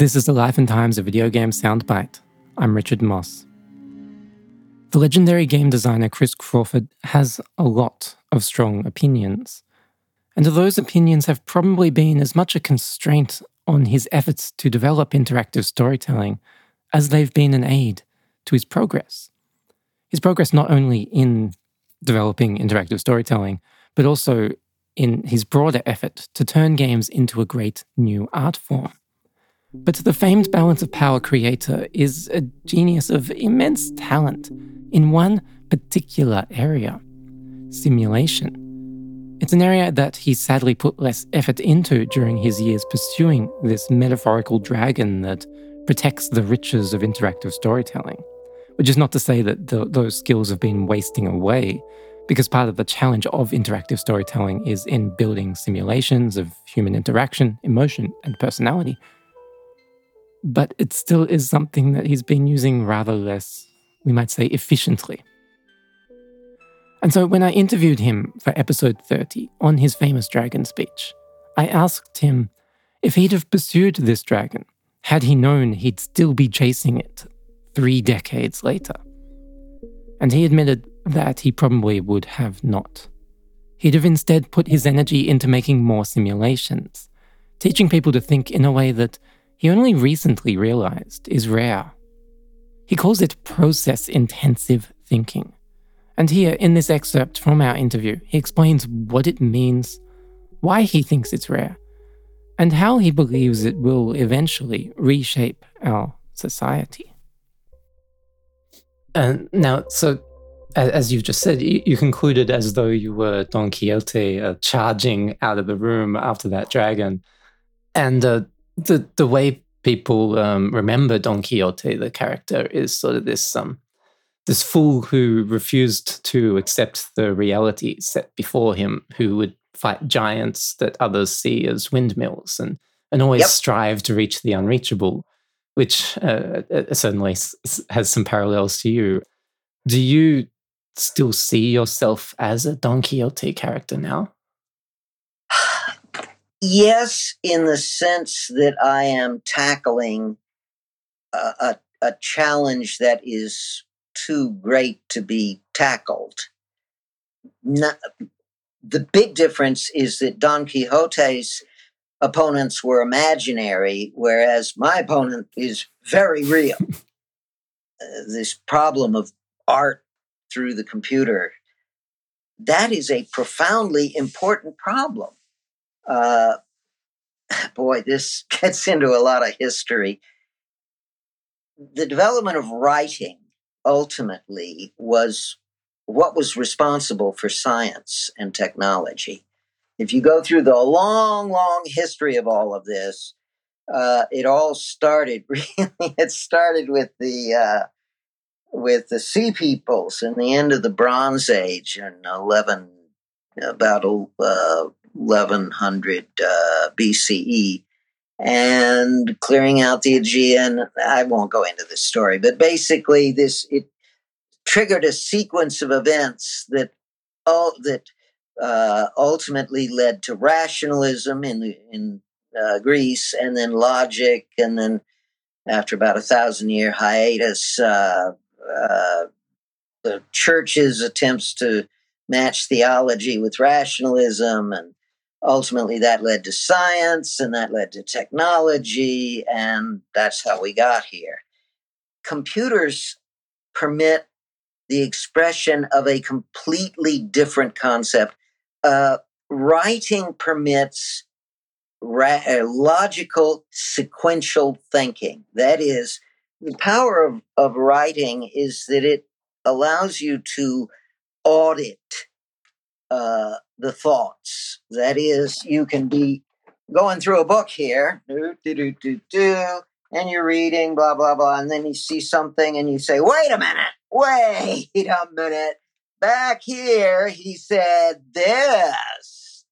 This is the Life and Times of Video Game Soundbite. I'm Richard Moss. The legendary game designer Chris Crawford has a lot of strong opinions. And those opinions have probably been as much a constraint on his efforts to develop interactive storytelling as they've been an aid to his progress. His progress not only in developing interactive storytelling, but also in his broader effort to turn games into a great new art form. But the famed Balance of Power creator is a genius of immense talent in one particular area simulation. It's an area that he sadly put less effort into during his years pursuing this metaphorical dragon that protects the riches of interactive storytelling. Which is not to say that the, those skills have been wasting away, because part of the challenge of interactive storytelling is in building simulations of human interaction, emotion, and personality but it still is something that he's been using rather less, we might say, efficiently. And so when I interviewed him for episode 30 on his famous dragon speech, I asked him if he'd have pursued this dragon had he known he'd still be chasing it three decades later. And he admitted that he probably would have not. He'd have instead put his energy into making more simulations, teaching people to think in a way that he only recently realized is rare. He calls it process intensive thinking. And here, in this excerpt from our interview, he explains what it means, why he thinks it's rare, and how he believes it will eventually reshape our society. And now, so as you've just said, you, concluded as though you were Don Quixote uh, charging out of the room after that dragon. And uh, the the way people um, remember Don Quixote, the character, is sort of this um, this fool who refused to accept the reality set before him, who would fight giants that others see as windmills, and and always yep. strive to reach the unreachable, which uh, uh certainly has some parallels to you. Do you still see yourself as a Don Quixote character now? Yes, in the sense that I am tackling a, a, a challenge that is too great to be tackled. Not, the big difference is that Don Quixote's opponents were imaginary, whereas my opponent is very real. uh, this problem of art through the computer, that is a profoundly important problem uh, boy, this gets into a lot of history. The development of writing ultimately was what was responsible for science and technology. If you go through the long, long history of all of this, uh, it all started really. It started with the uh, with the sea peoples in the end of the Bronze Age in eleven about uh, 1100 uh, BCE and clearing out the Aegean. I won't go into this story, but basically, this it triggered a sequence of events that all that uh, ultimately led to rationalism in in uh, Greece, and then logic, and then after about a thousand year hiatus, uh, uh the church's attempts to match theology with rationalism and ultimately that led to science and that led to technology and that's how we got here. Computers permit the expression of a completely different concept. Uh, writing permits ra- uh, logical sequential thinking. That is the power of, of writing is that it allows you to audit uh, the thoughts. That is, you can be going through a book here, and you're reading, blah, blah, blah, and then you see something and you say, wait a minute, wait a minute. Back here, he said this.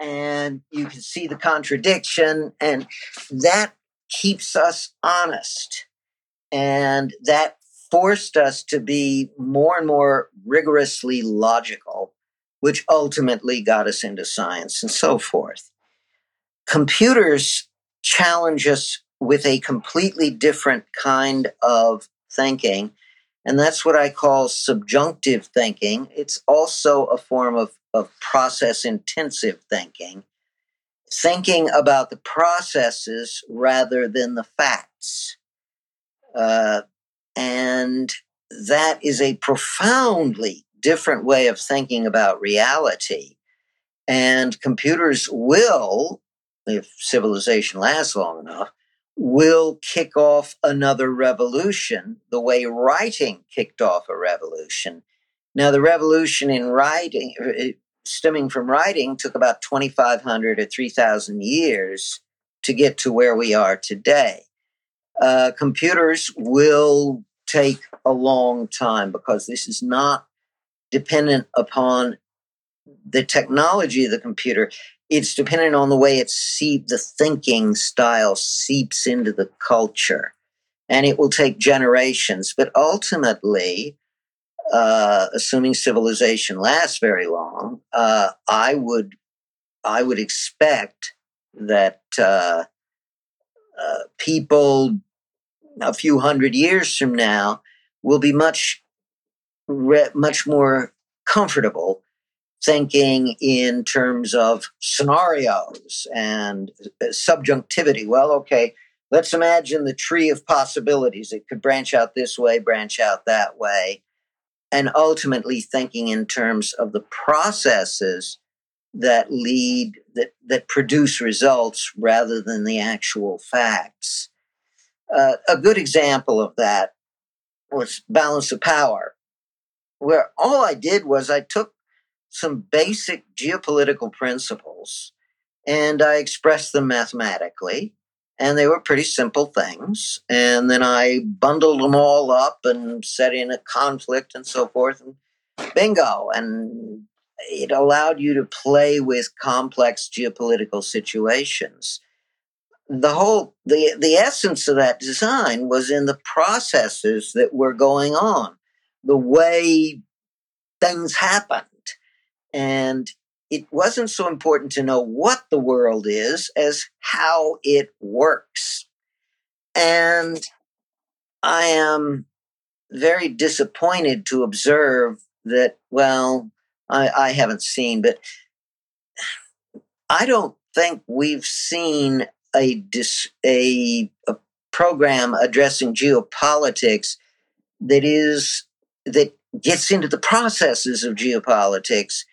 And you can see the contradiction, and that keeps us honest. And that forced us to be more and more rigorously logical which ultimately got us into science and so forth. Computers challenge us with a completely different kind of thinking. And that's what I call subjunctive thinking. It's also a form of, of process intensive thinking, thinking about the processes rather than the facts. Uh, and that is a profoundly different way of thinking about reality. And computers will, if civilization lasts long enough, will kick off another revolution the way writing kicked off a revolution. Now, the revolution in writing, uh, stemming from writing, took about 2,500 or 3,000 years to get to where we are today. Uh, computers will take a long time because this is not dependent upon the technology of the computer. It's dependent on the way it seep the thinking style seeps into the culture. And it will take generations. But ultimately uh, assuming civilization lasts very long uh, i would i would expect that uh, uh people a few hundred years from now will be much much more comfortable thinking in terms of scenarios and uh, subjunctivity. Well, okay, let's imagine the tree of possibilities. It could branch out this way, branch out that way, and ultimately thinking in terms of the processes that lead that that produce results rather than the actual facts. Uh, a good example of that was balance of power, where all I did was I took some basic geopolitical principles and I expressed them mathematically. And they were pretty simple things. And then I bundled them all up and set in a conflict and so forth. And bingo. And it allowed you to play with complex geopolitical situations. The whole the the essence of that design was in the processes that were going on, the way things happened and it wasn't so important to know what the world is as how it works. And I am very disappointed to observe that, well, I, I haven't seen, but I don't think we've seen a, dis, a, a program addressing geopolitics that is that gets into the processes of geopolitics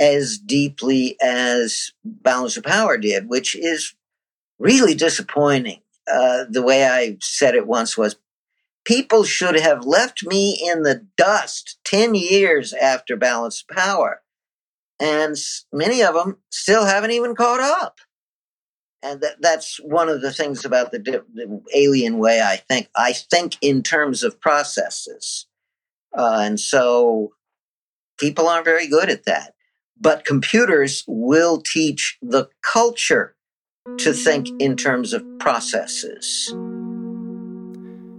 as deeply as Balance of Power did, which is really disappointing. Uh, the way I said it once was people should have left me in the dust 10 years after Balance of Power. And many of them still haven't even caught up. And that, that's one of the things about the, the, alien way I think. I think in terms of processes. Uh, and so people aren't very good at that. But computers will teach the culture to think in terms of processes.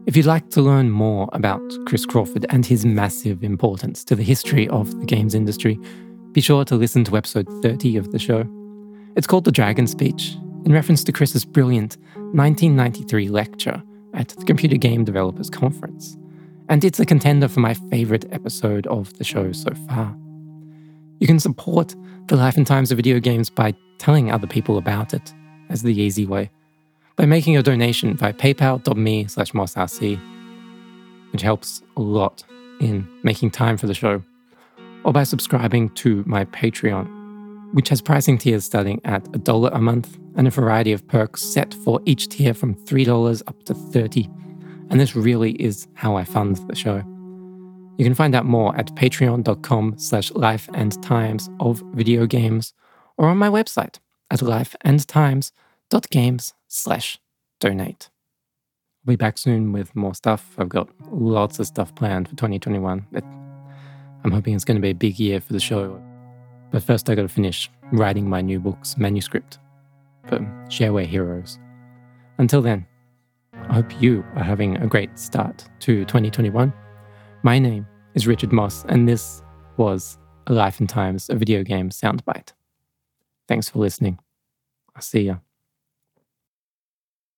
If you'd like to learn more about Chris Crawford and his massive importance to the history of the games industry, be sure to listen to episode 30 of the show. It's called The Dragon Speech, in reference to Chris's brilliant 1993 lecture at the Computer Game Developers Conference. And it's a contender for my favorite episode of the show so far. You can support the life and times of video games by telling other people about it, as the easy way, by making a donation via paypal.me slash mossrc, which helps a lot in making time for the show, or by subscribing to my Patreon, which has pricing tiers starting at a dollar a month and a variety of perks set for each tier from $3 up to 30 And this really is how I fund the show. You can find out more at patreon.com slash life and times of video games or on my website at lifeandtimes.games slash donate. I'll be back soon with more stuff. I've got lots of stuff planned for 2021. It, I'm hoping it's going to be a big year for the show. But first, I got to finish writing my new book's manuscript for Shareware Heroes. Until then, I hope you are having a great start to 2021 my name is Richard Moss, and this was A Life and Times, a video game soundbite. Thanks for listening. I'll see ya.